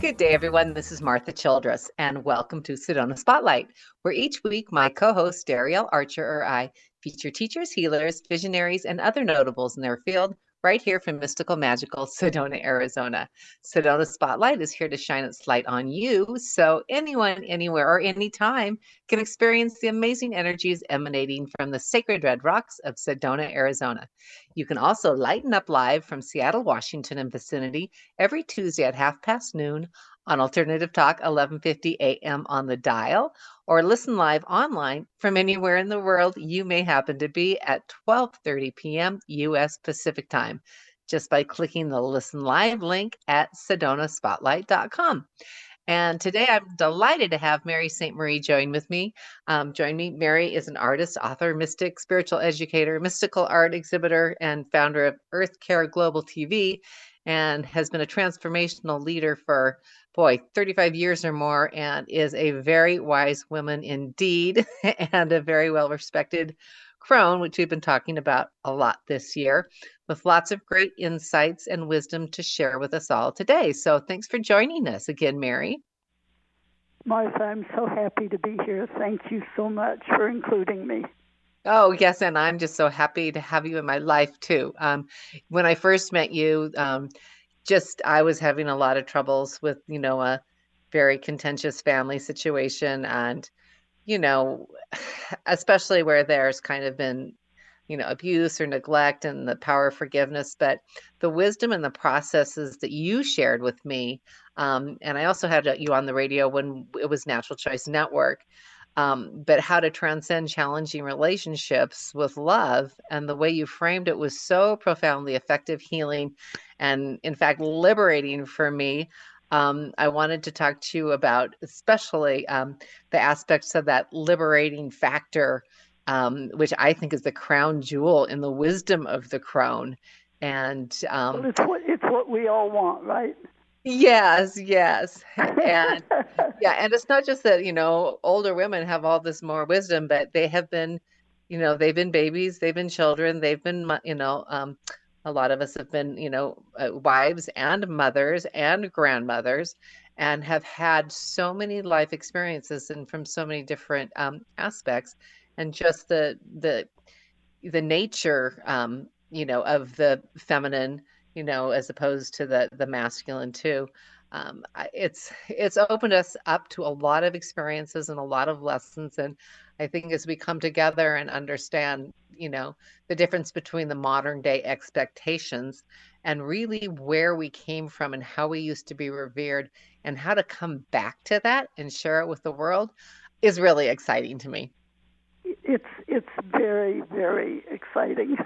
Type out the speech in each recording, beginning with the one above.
Good day, everyone. This is Martha Childress, and welcome to Sedona Spotlight, where each week my co host, Darielle Archer, or I feature teachers, healers, visionaries, and other notables in their field right here from mystical, magical Sedona, Arizona. Sedona Spotlight is here to shine its light on you so anyone, anywhere, or anytime can experience the amazing energies emanating from the sacred red rocks of Sedona, Arizona. You can also lighten up live from Seattle, Washington, and vicinity every Tuesday at half past noon on Alternative Talk 1150 AM on the dial or listen live online from anywhere in the world you may happen to be at 12:30 p.m. US Pacific Time just by clicking the listen live link at sedonaspotlight.com. And today I'm delighted to have Mary St. Marie join with me. Um, join me. Mary is an artist, author, mystic, spiritual educator, mystical art exhibitor, and founder of Earth Care Global TV, and has been a transformational leader for boy, 35 years or more, and is a very wise woman indeed, and a very well respected crone, which we've been talking about a lot this year, with lots of great insights and wisdom to share with us all today. So thanks for joining us again, Mary. Martha, I'm so happy to be here. Thank you so much for including me. Oh, yes. And I'm just so happy to have you in my life, too. Um, when I first met you, um, just I was having a lot of troubles with, you know, a very contentious family situation and you know, especially where there's kind of been, you know, abuse or neglect and the power of forgiveness, but the wisdom and the processes that you shared with me, um, and I also had you on the radio when it was Natural Choice Network, um, but how to transcend challenging relationships with love. And the way you framed it was so profoundly effective, healing, and in fact, liberating for me. Um, I wanted to talk to you about, especially um, the aspects of that liberating factor, um, which I think is the crown jewel in the wisdom of the crone. And um, well, it's what it's what we all want, right? Yes, yes. And yeah, and it's not just that, you know, older women have all this more wisdom, but they have been, you know, they've been babies, they've been children, they've been, you know, um, a lot of us have been, you know, uh, wives and mothers and grandmothers and have had so many life experiences and from so many different um, aspects and just the the the nature um, you know of the feminine you know, as opposed to the the masculine too. Um, it's it's opened us up to a lot of experiences and a lot of lessons, and I think as we come together and understand, you know, the difference between the modern day expectations and really where we came from and how we used to be revered and how to come back to that and share it with the world is really exciting to me. It's it's very very exciting.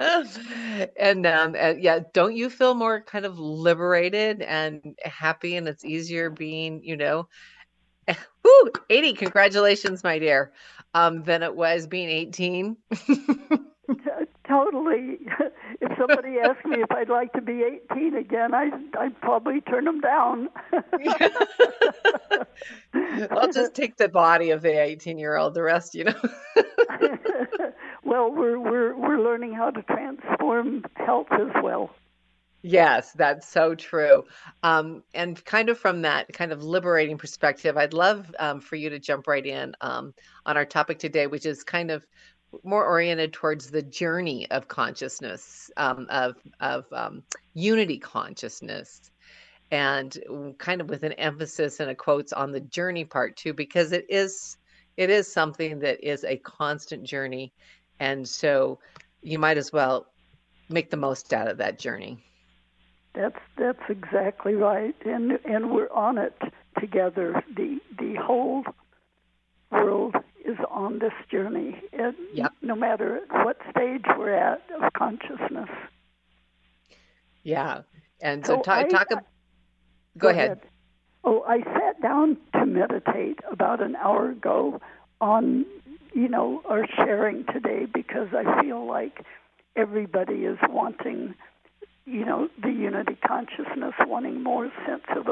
and um and yeah don't you feel more kind of liberated and happy and it's easier being you know whoo, 80 congratulations my dear. Um than it was being 18 totally. If somebody asked me if i'd like to be 18 again i i'd probably turn them down. I'll just take the body of the 18 year old the rest you know. Well, we're we're we're learning how to transform health as well. Yes, that's so true. Um, and kind of from that kind of liberating perspective, I'd love um, for you to jump right in um, on our topic today, which is kind of more oriented towards the journey of consciousness, um, of of um, unity consciousness, and kind of with an emphasis and a quotes on the journey part too, because it is it is something that is a constant journey and so you might as well make the most out of that journey. That's that's exactly right, and and we're on it together. The the whole world is on this journey, and yep. no matter what stage we're at of consciousness. Yeah, and so, so talk. I, talk go, go ahead. ahead. Oh, I sat down to meditate about an hour ago on you know, are sharing today because I feel like everybody is wanting, you know, the unity consciousness, wanting more sense of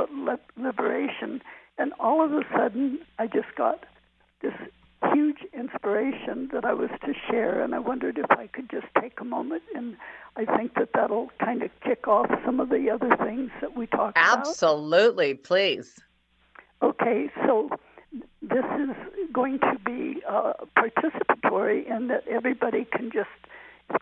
liberation. And all of a sudden, I just got this huge inspiration that I was to share, and I wondered if I could just take a moment, and I think that that'll kind of kick off some of the other things that we talked about. Absolutely, please. Okay, so this is going to be uh, participatory in that everybody can just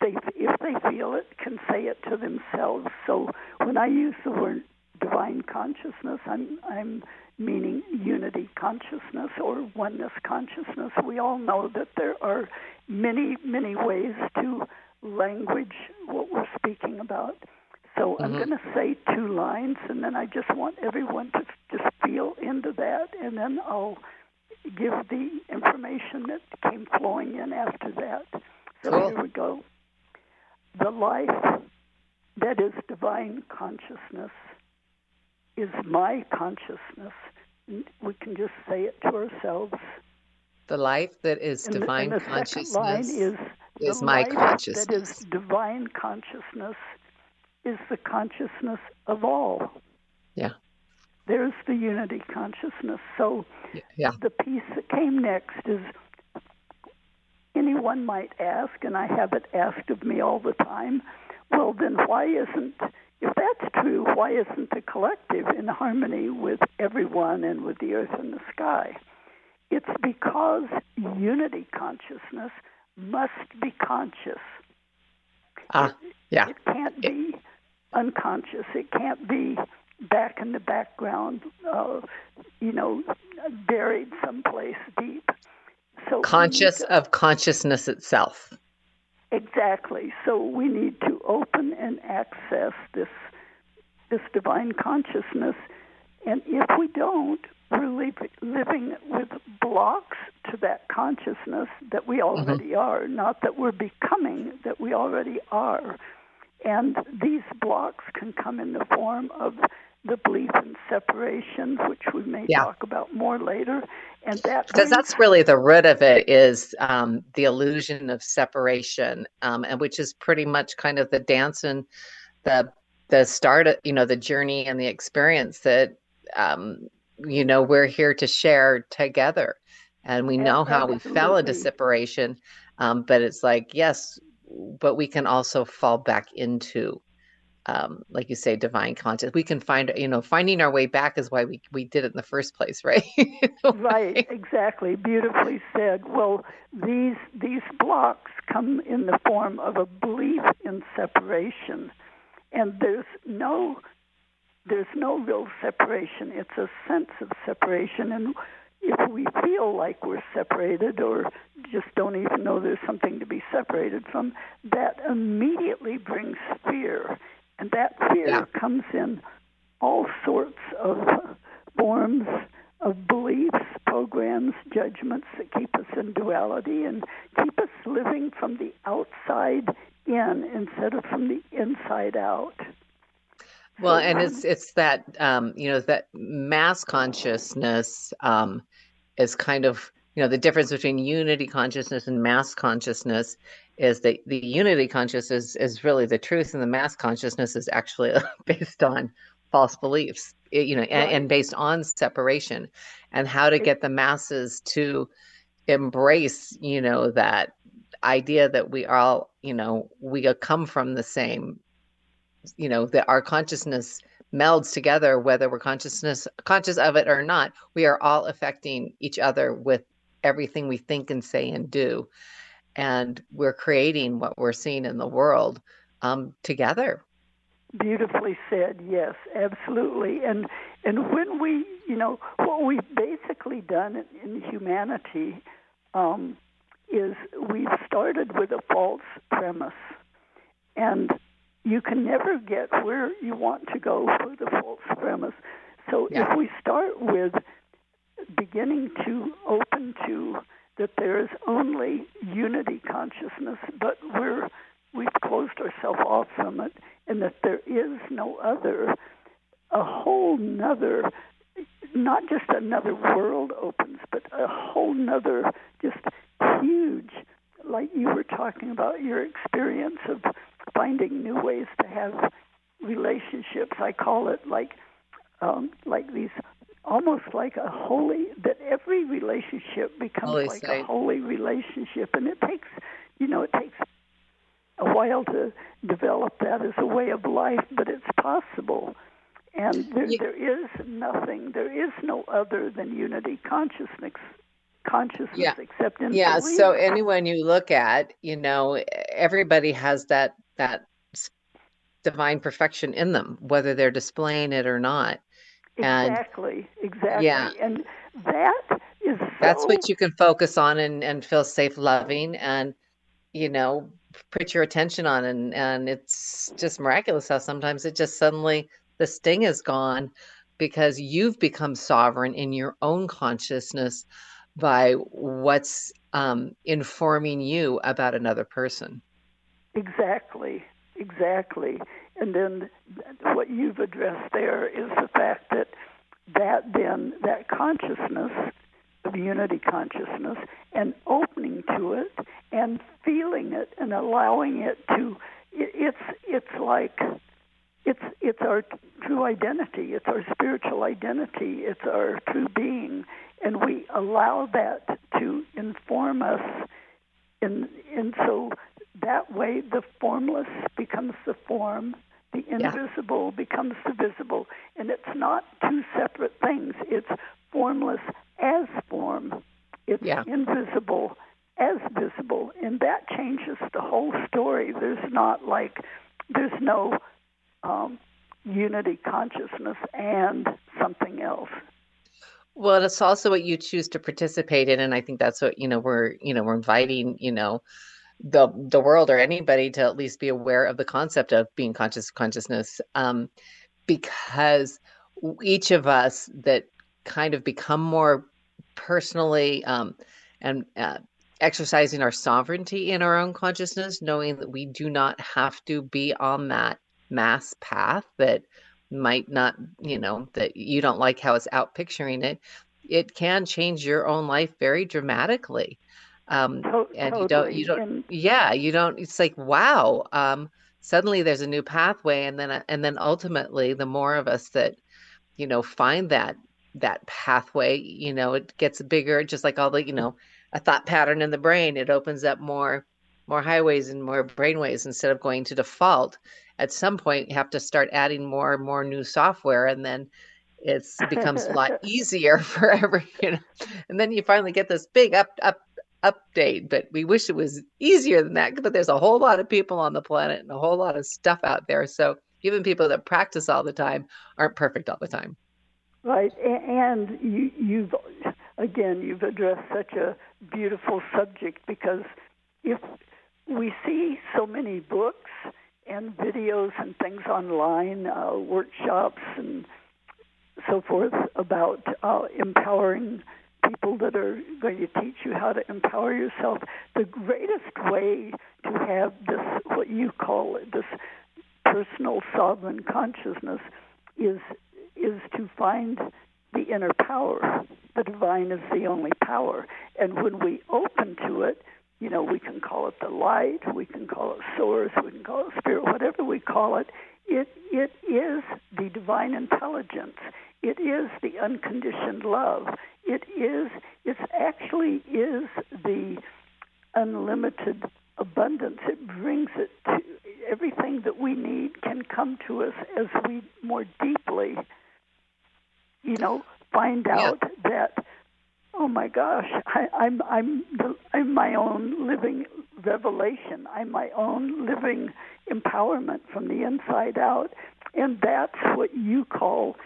they if they feel it can say it to themselves. So when I use the word divine consciousness, I'm I'm meaning unity consciousness or oneness consciousness. We all know that there are many many ways to language what we're speaking about. So mm-hmm. I'm going to say two lines, and then I just want everyone to just feel into that, and then I'll give the information that came flowing in after that. So cool. here we go. The life that is divine consciousness is my consciousness. We can just say it to ourselves. The life that is divine the consciousness is, is my consciousness. That is divine consciousness is the consciousness of all. Yeah. There's the unity consciousness. So yeah. the piece that came next is anyone might ask, and I have it asked of me all the time, well, then why isn't, if that's true, why isn't the collective in harmony with everyone and with the earth and the sky? It's because unity consciousness must be conscious. Ah, yeah. It, it can't be unconscious. It can't be back in the background, uh, you know, buried someplace deep. So conscious to, of consciousness itself. Exactly. So we need to open and access this this divine consciousness, and if we don't, we're living with blocks to that consciousness that we mm-hmm. already mm-hmm. are, not that we're becoming, that we already are. And these blocks can come in the form of the belief in separation, which we may yeah. talk about more later. And that because that's really the root of it is um, the illusion of separation, um, and which is pretty much kind of the dance and the the start, of, you know, the journey and the experience that um, you know we're here to share together. And we know how we fell into separation, um, but it's like yes, but we can also fall back into um, like you say, divine conscious. We can find, you know, finding our way back is why we, we did it in the first place, right? right, exactly. Beautifully said. Well, these these blocks come in the form of a belief in separation, and there's no there's no real separation. It's a sense of separation, and if we feel like we're separated or just don't even know there's something to be separated from, that immediately brings fear. And that fear yeah. comes in all sorts of forms of beliefs, programs, judgments that keep us in duality and keep us living from the outside in instead of from the inside out. Well, and it's it's that um, you know that mass consciousness um, is kind of you know the difference between unity consciousness and mass consciousness is that the unity consciousness is really the truth and the mass consciousness is actually based on false beliefs eh, you know right. and, and, based on separation and how to get the masses to embrace you know that idea that we all you know we come from the same you know that our consciousness melds together whether we're consciousness conscious of it or not we are all affecting each other with everything we think and say and do. And we're creating what we're seeing in the world um, together. Beautifully said. Yes, absolutely. And and when we, you know, what we've basically done in, in humanity um, is we've started with a false premise, and you can never get where you want to go for the false premise. So yeah. if we start with beginning to open to that there is only unity consciousness, but we're we've closed ourselves off from it, and that there is no other, a whole nother, not just another world opens, but a whole nother, just huge, like you were talking about your experience of finding new ways to have relationships. I call it like um, like these almost like a holy that every relationship becomes Holy like site. a holy relationship and it takes you know it takes a while to develop that as a way of life but it's possible and there, You- there is nothing there is no other than unity consciousness consciousness Yeah. except in Yeah, so anyone you look at, you know, everybody has that that divine perfection in them, whether they're displaying it or not. And- exactly exactly Yeah. and that is That's what you can focus on and and feel safe loving and you know, put your attention on and and it's just miraculous how sometimes it just suddenly the sting is gone because you've become sovereign in your own consciousness by what's um, informing you about another person. Exactly, exactly. And then what you've addressed there is the fact that that then that consciousness of unity consciousness and opening to it and feeling it and allowing it to it, it's it's like it's it's our true identity. It's our spiritual identity. It's our true being. And we allow that to inform us and and so that way the formless becomes the form the Yeah. invisible becomes the visible. And it's not two separate things. It's formless as form. It's Yeah. invisible as visible. And that changes the whole story. There's not like there's no um, unity consciousness and something else. Well, it's also what you choose to participate in, and I think that's what, you know, we're, you know, we're inviting, you know, the the world or anybody to at least be aware of the concept of being conscious consciousness, um, because each of us that kind of become more personally um, and uh, exercising our sovereignty in our own consciousness, knowing that we do not have to be on that mass path that might not, you know, that you don't like how it's out picturing it, it can change your own life very dramatically. Um, and you don't, you don't, yeah, you don't, it's like, wow, um, suddenly there's a new pathway. And then, and then ultimately, the more of us that, you know, find that, that pathway, you know, it gets bigger, just like all the, you know, a thought pattern in the brain, it opens up more, more highways and more brainways instead of going to default. At some point, you have to start adding more and more new software, and then it's becomes a lot easier for every, you know, and then you finally get this big up, up, update. But we wish it was easier than that. But there's a whole lot of people on the planet and a whole lot of stuff out there. So even people that practice all the time aren't perfect all the time. Right, and you, you've again you've addressed such a beautiful subject because if we see so many books and videos and things online, uh, workshops and so forth about uh, empowering people that are going to teach you how to empower yourself. The greatest way to have this, what you call it, this personal sovereign consciousness, is is to find the inner power. The divine is the only power, and when we open to it, you know, we can call it the light, we can call it source, we can call it spirit, whatever we call it. It it is the divine intelligence. It is the unconditioned love. It is it actually is the unlimited abundance. It brings it to everything that we need can come to us as we more deeply, you know, find Yeah. out that oh my gosh, I, I'm I'm the, I'm my own living revelation. I'm my own living empowerment from the inside out, and that's what you call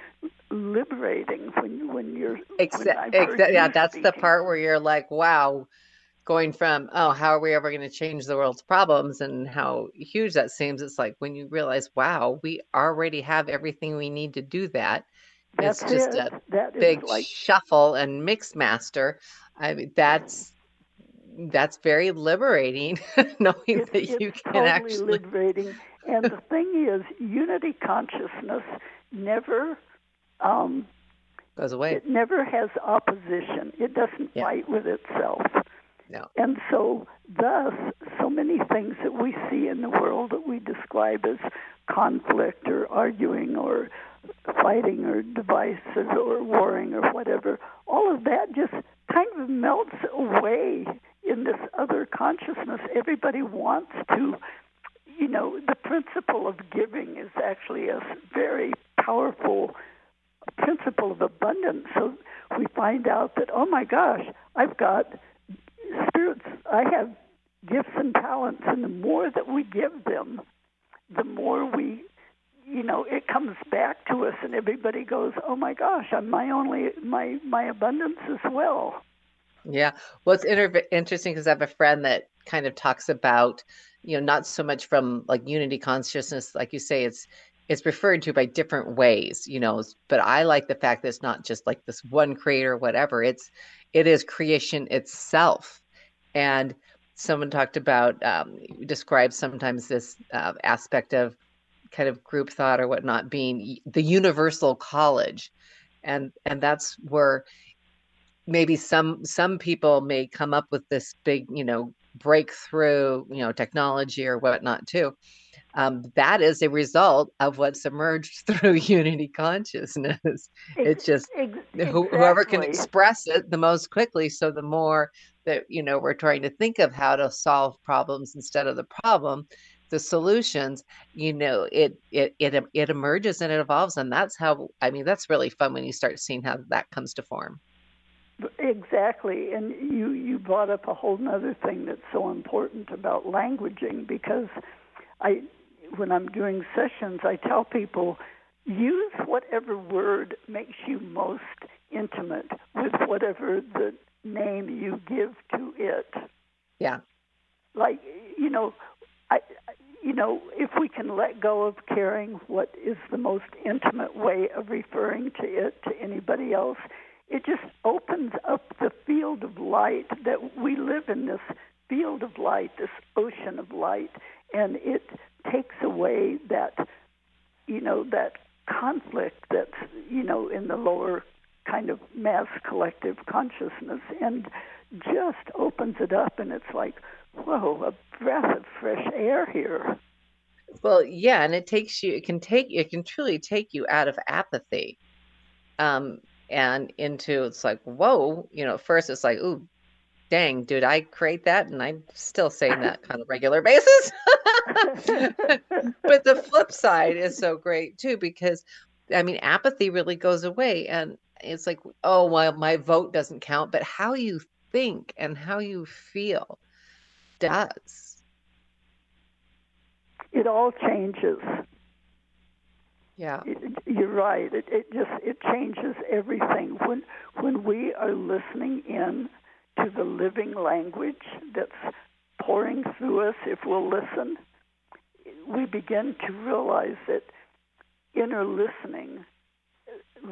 liberating when when you're when Exa- I've heard exa- yeah, that's the part where you're like, wow, going from, oh, how are we ever going to change the world's problems and how huge that seems. It's like when you realize, wow, we already have everything we need to do that. That's it's just it. a That big like shuffle and mix master. I mean, that's that's very liberating knowing it's, that you can totally actually liberating. And the thing is, unity consciousness never um, goes away. it never has opposition. It doesn't Yeah. fight with itself. No. And so, thus, so many things that we see in the world that we describe as conflict or arguing or fighting or devices or warring or whatever, all of that just kind of melts away in this other consciousness. Everybody wants to, you know, the principle of giving is actually a very powerful principle of abundance. So we find out that, oh my gosh, I've got spirits, I have gifts and talents, and the more that we give them, the more we you know it comes back to us and everybody goes oh my gosh i'm my only my my abundance as well yeah well it's inter- interesting because i have a friend that kind of talks about you know not so much from like unity consciousness like you say it's it's referred to by different ways you know but i like the fact that it's not just like this one creator whatever it's it is creation itself. And someone talked about um, describes sometimes this uh, aspect of kind of group thought or whatnot being the universal college. And and that's where maybe some some people may come up with this big you know breakthrough you know technology or whatnot too um, that is a result of what's emerged through unity consciousness it's just exactly. whoever can express it the most quickly so the more that you know we're trying to think of how to solve problems instead of the problem the solutions you know it it it it emerges and it evolves and that's how i mean that's really fun when you start seeing how that comes to form exactly and you you brought up a whole other thing that's so important about languaging because i when i'm doing sessions i tell people use whatever word makes you most intimate with whatever the name you give to it. Yeah. Like you know I, you know, if we can let go of caring what is the most intimate way of referring to it to anybody else, it just opens up the field of light that we live in this field of light, this ocean of light, and it takes away that, you know, that conflict that's, you know, in the lower kind of mass collective consciousness and just opens it up. And it's like whoa, a breath of fresh air here. Well, yeah, and it takes you, it can take, it can truly take you out of apathy. Um, and into, it's like, whoa, you know, first it's like, ooh, dang, did I create that? And I'm still saying that kind of regular basis. but the flip side is so great too, because I mean, apathy really goes away. And it's like, oh, well, my vote doesn't count, but how you think and how you feel does. It all changes. Yeah. You're right. It, it just it changes everything when when we are listening in to the living language that's pouring through us if we'll listen we begin to realize that inner listening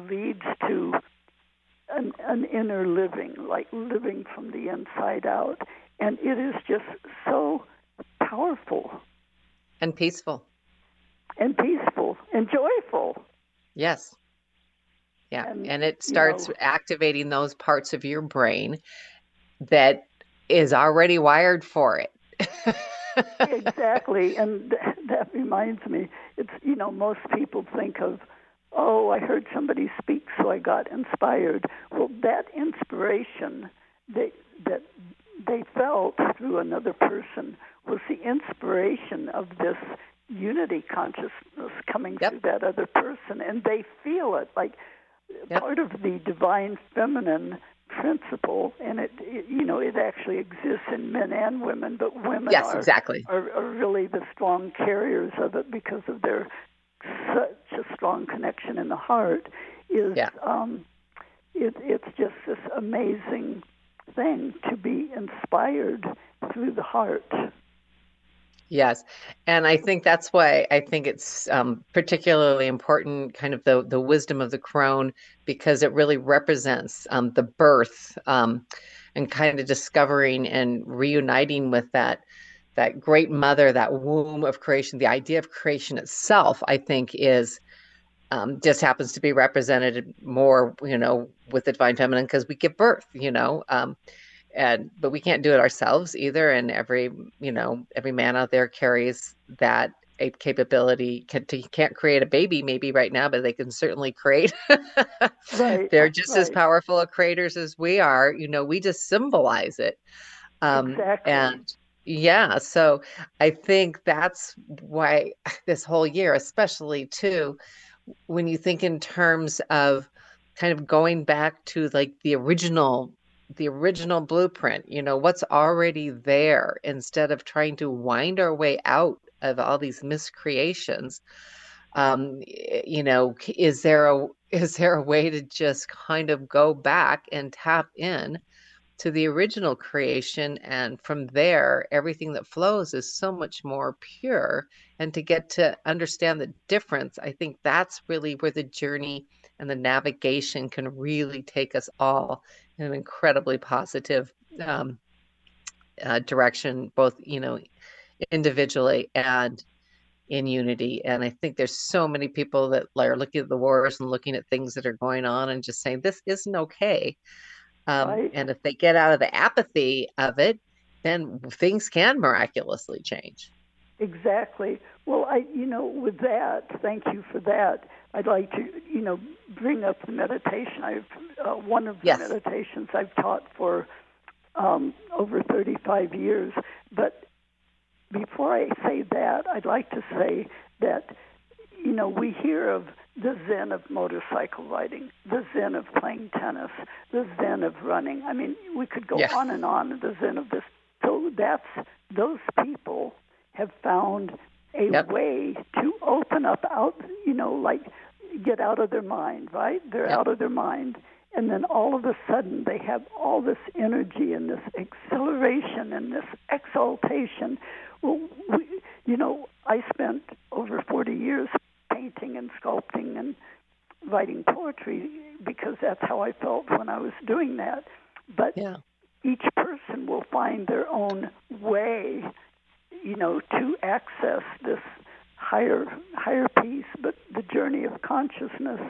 leads to an, an inner living, like living from the inside out. And it is just so powerful. And peaceful. And peaceful and joyful. Yes. Yeah. And, and it starts you know, activating those parts of your brain that is already wired for it. exactly. And th- that reminds me, it's, you know, most people think of, oh, I heard somebody speak, so I got inspired. Well, that inspiration that, that they felt through another person was the inspiration of this unity consciousness coming yep. through that other person, and they feel it like yep. part of the divine feminine principle, and it, it, you know it actually exists in men and women, but women yes, are, exactly. are are really the strong carriers of it because of their such a strong connection in the heart. Is yeah. um, it, it's just this amazing thing to be inspired through the heart. Yes, and I think that's why I think it's um, particularly important, kind of the the wisdom of the crone, because it really represents um, the birth um, and kind of discovering and reuniting with that that great mother, that womb of creation. The idea of creation itself, I think, is um, just happens to be represented more, you know, with the divine feminine because we give birth, you know. And but we can't do it ourselves either and every you know every man out there carries that a capability can can't create a baby maybe right now but they can certainly create right they're just right. as powerful of creators as we are you know we just symbolize it um exactly. and yeah so i think that's why this whole year especially too when you think in terms of kind of going back to like the original the original blueprint you know what's already there instead of trying to wind our way out of all these miscreations um you know is there a is there a way to just kind of go back and tap in to the original creation? And from there everything that flows is so much more pure. And to get to understand the difference i think that's really where the journey and the navigation can really take us all in an incredibly positive um, uh, direction both you know individually and in unity and i think there's so many people that are looking at the wars and looking at things that are going on and just saying this isn't okay um, right. And if they get out of the apathy of it, then things can miraculously change. Exactly. Well, I, you know, with that, thank you for that. I'd like to, you know, bring up the meditation. I've uh, one of the yes. meditations I've taught for um, over 35 years. But before I say that, I'd like to say that, you know, we hear of the zen of motorcycle riding, the zen of playing tennis, the zen of running. I mean, we could go yeah. on and on. The zen of this. So that's those people have found a yep. way to open up out. You know, like get out of their mind. Right? They're yep. out of their mind. And then all of a sudden, they have all this energy and this acceleration and this exaltation. Well, we, you know, I spent over 40 years painting and sculpting and writing poetry because that's how I felt when I was doing that. But yeah. each person will find their own way, you know, to access this higher higher peace. But the journey of consciousness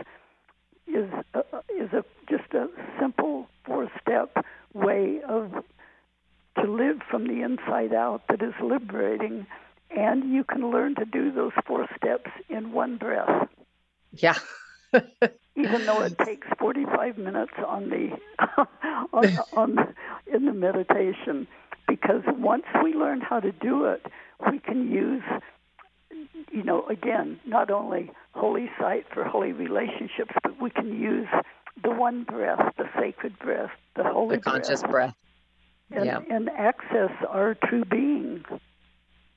is a, is a just a simple four step way of to live from the inside out that is liberating and you can learn to do those four steps in one breath. Yeah. Even though it takes 45 minutes on the on, on in the meditation because once we learn how to do it, we can use you know again not only holy site for holy relationships, but we can use the one breath, the sacred breath, the holy the conscious breath, breath and, yeah. and access our true being.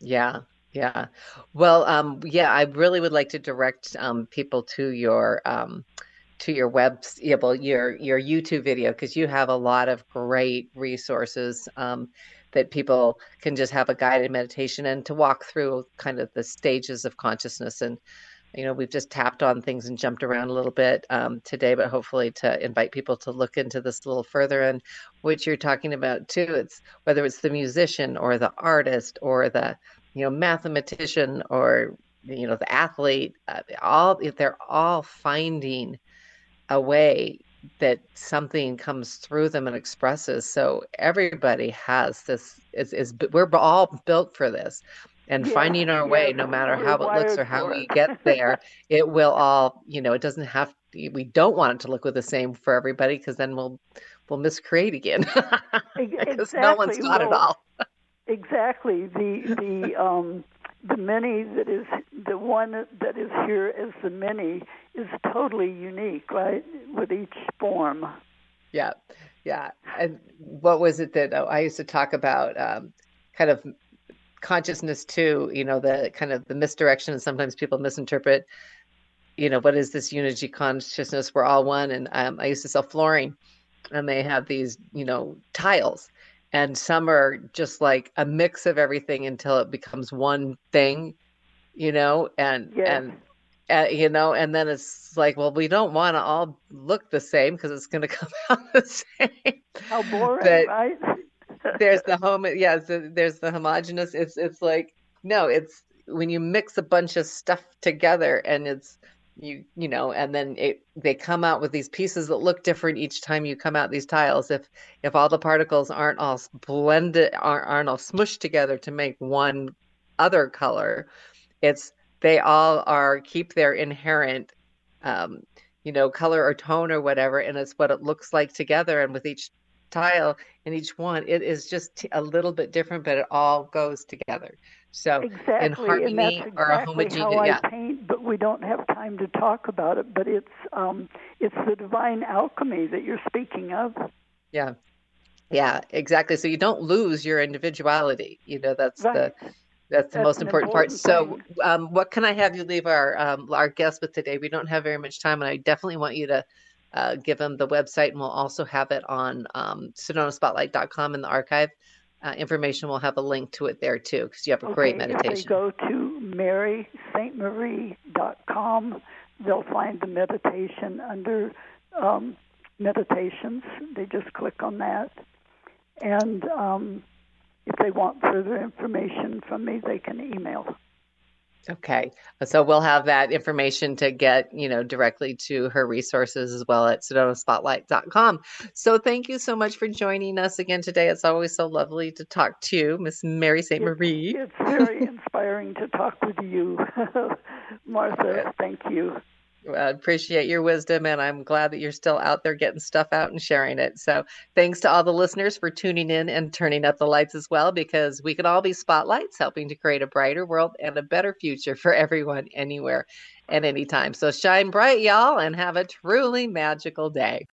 Yeah. Yeah. Well, um, yeah, I really would like to direct um, people to your um, to your web, your your YouTube video because you have a lot of great resources um, that people can just have a guided meditation and to walk through kind of the stages of consciousness. And you know, we've just tapped on things and jumped around a little bit um, today, but hopefully to invite people to look into this a little further. And what you're talking about too, it's whether it's the musician or the artist or the you know mathematician or you know the athlete uh, all they're all finding a way that something comes through them and expresses. So everybody has this is, is we're all built for this. And yeah, finding our yeah, way no matter how it looks or how we get there it will all you know it doesn't have to, we don't want it to look with the same for everybody because then we'll we'll miscreate again. Because exactly. no one's got well, it all. Exactly. The the um, the many that is the one that is here as the many is totally unique, right? With each form. Yeah, yeah. And what was it that oh, I used to talk about? Um, kind of consciousness too. You know, the kind of the misdirection, and sometimes people misinterpret. You know, what is this unity consciousness? We're all one. And um, I used to sell flooring, and they have these, you know, tiles and some are just like a mix of everything until it becomes one thing you know and yes. and uh, you know and then it's like well we don't want to all look the same because it's going to come out the same how boring but right there's the home yeah so there's the homogenous it's it's like no it's when you mix a bunch of stuff together and it's you you know and then it they come out with these pieces that look different each time you come out these tiles. If if all the particles aren't all blended aren't, aren't all smushed together to make one other color it's they all are keep their inherent um, you know color or tone or whatever and it's what it looks like together. And with each tile in each one it is just a little bit different but it all goes together so exactly, in harmony and that's exactly or a homogeneous how yeah. I paint, but we don't have time to talk about it. But it's um, it's the divine alchemy that you're speaking of. yeah. Yeah exactly. So you don't lose your individuality. You know that's Right. the that's the That's most an important part. important so um, what can i have you leave our um, our guests with today? We don't have very much time and i definitely want you to uh, give them the website and we'll also have it on um, sedonaspotlight.com in the archive uh, information we'll have a link to it there too because you have a great okay, If they meditation go to marysaintmarie.com, they'll find the meditation under um, meditations. They just click on that. And um, if they want further information from me, they can email. Okay. Uh, so we'll have that information to get, you know, directly to her resources as well at sedonaspotlight.com. So thank you so much for joining us again today. It's always so lovely to talk to you, Miss Mary St. Marie. It's very inspiring to talk with you, Martha. Thank you. I appreciate your wisdom and I'm glad that you're still out there getting stuff out and sharing it. So thanks to all the listeners for tuning in and turning up the lights as well, because we can all be spotlights helping to create a brighter world and a better future for everyone, anywhere and anytime. So shine bright, y'all, and have a truly magical day.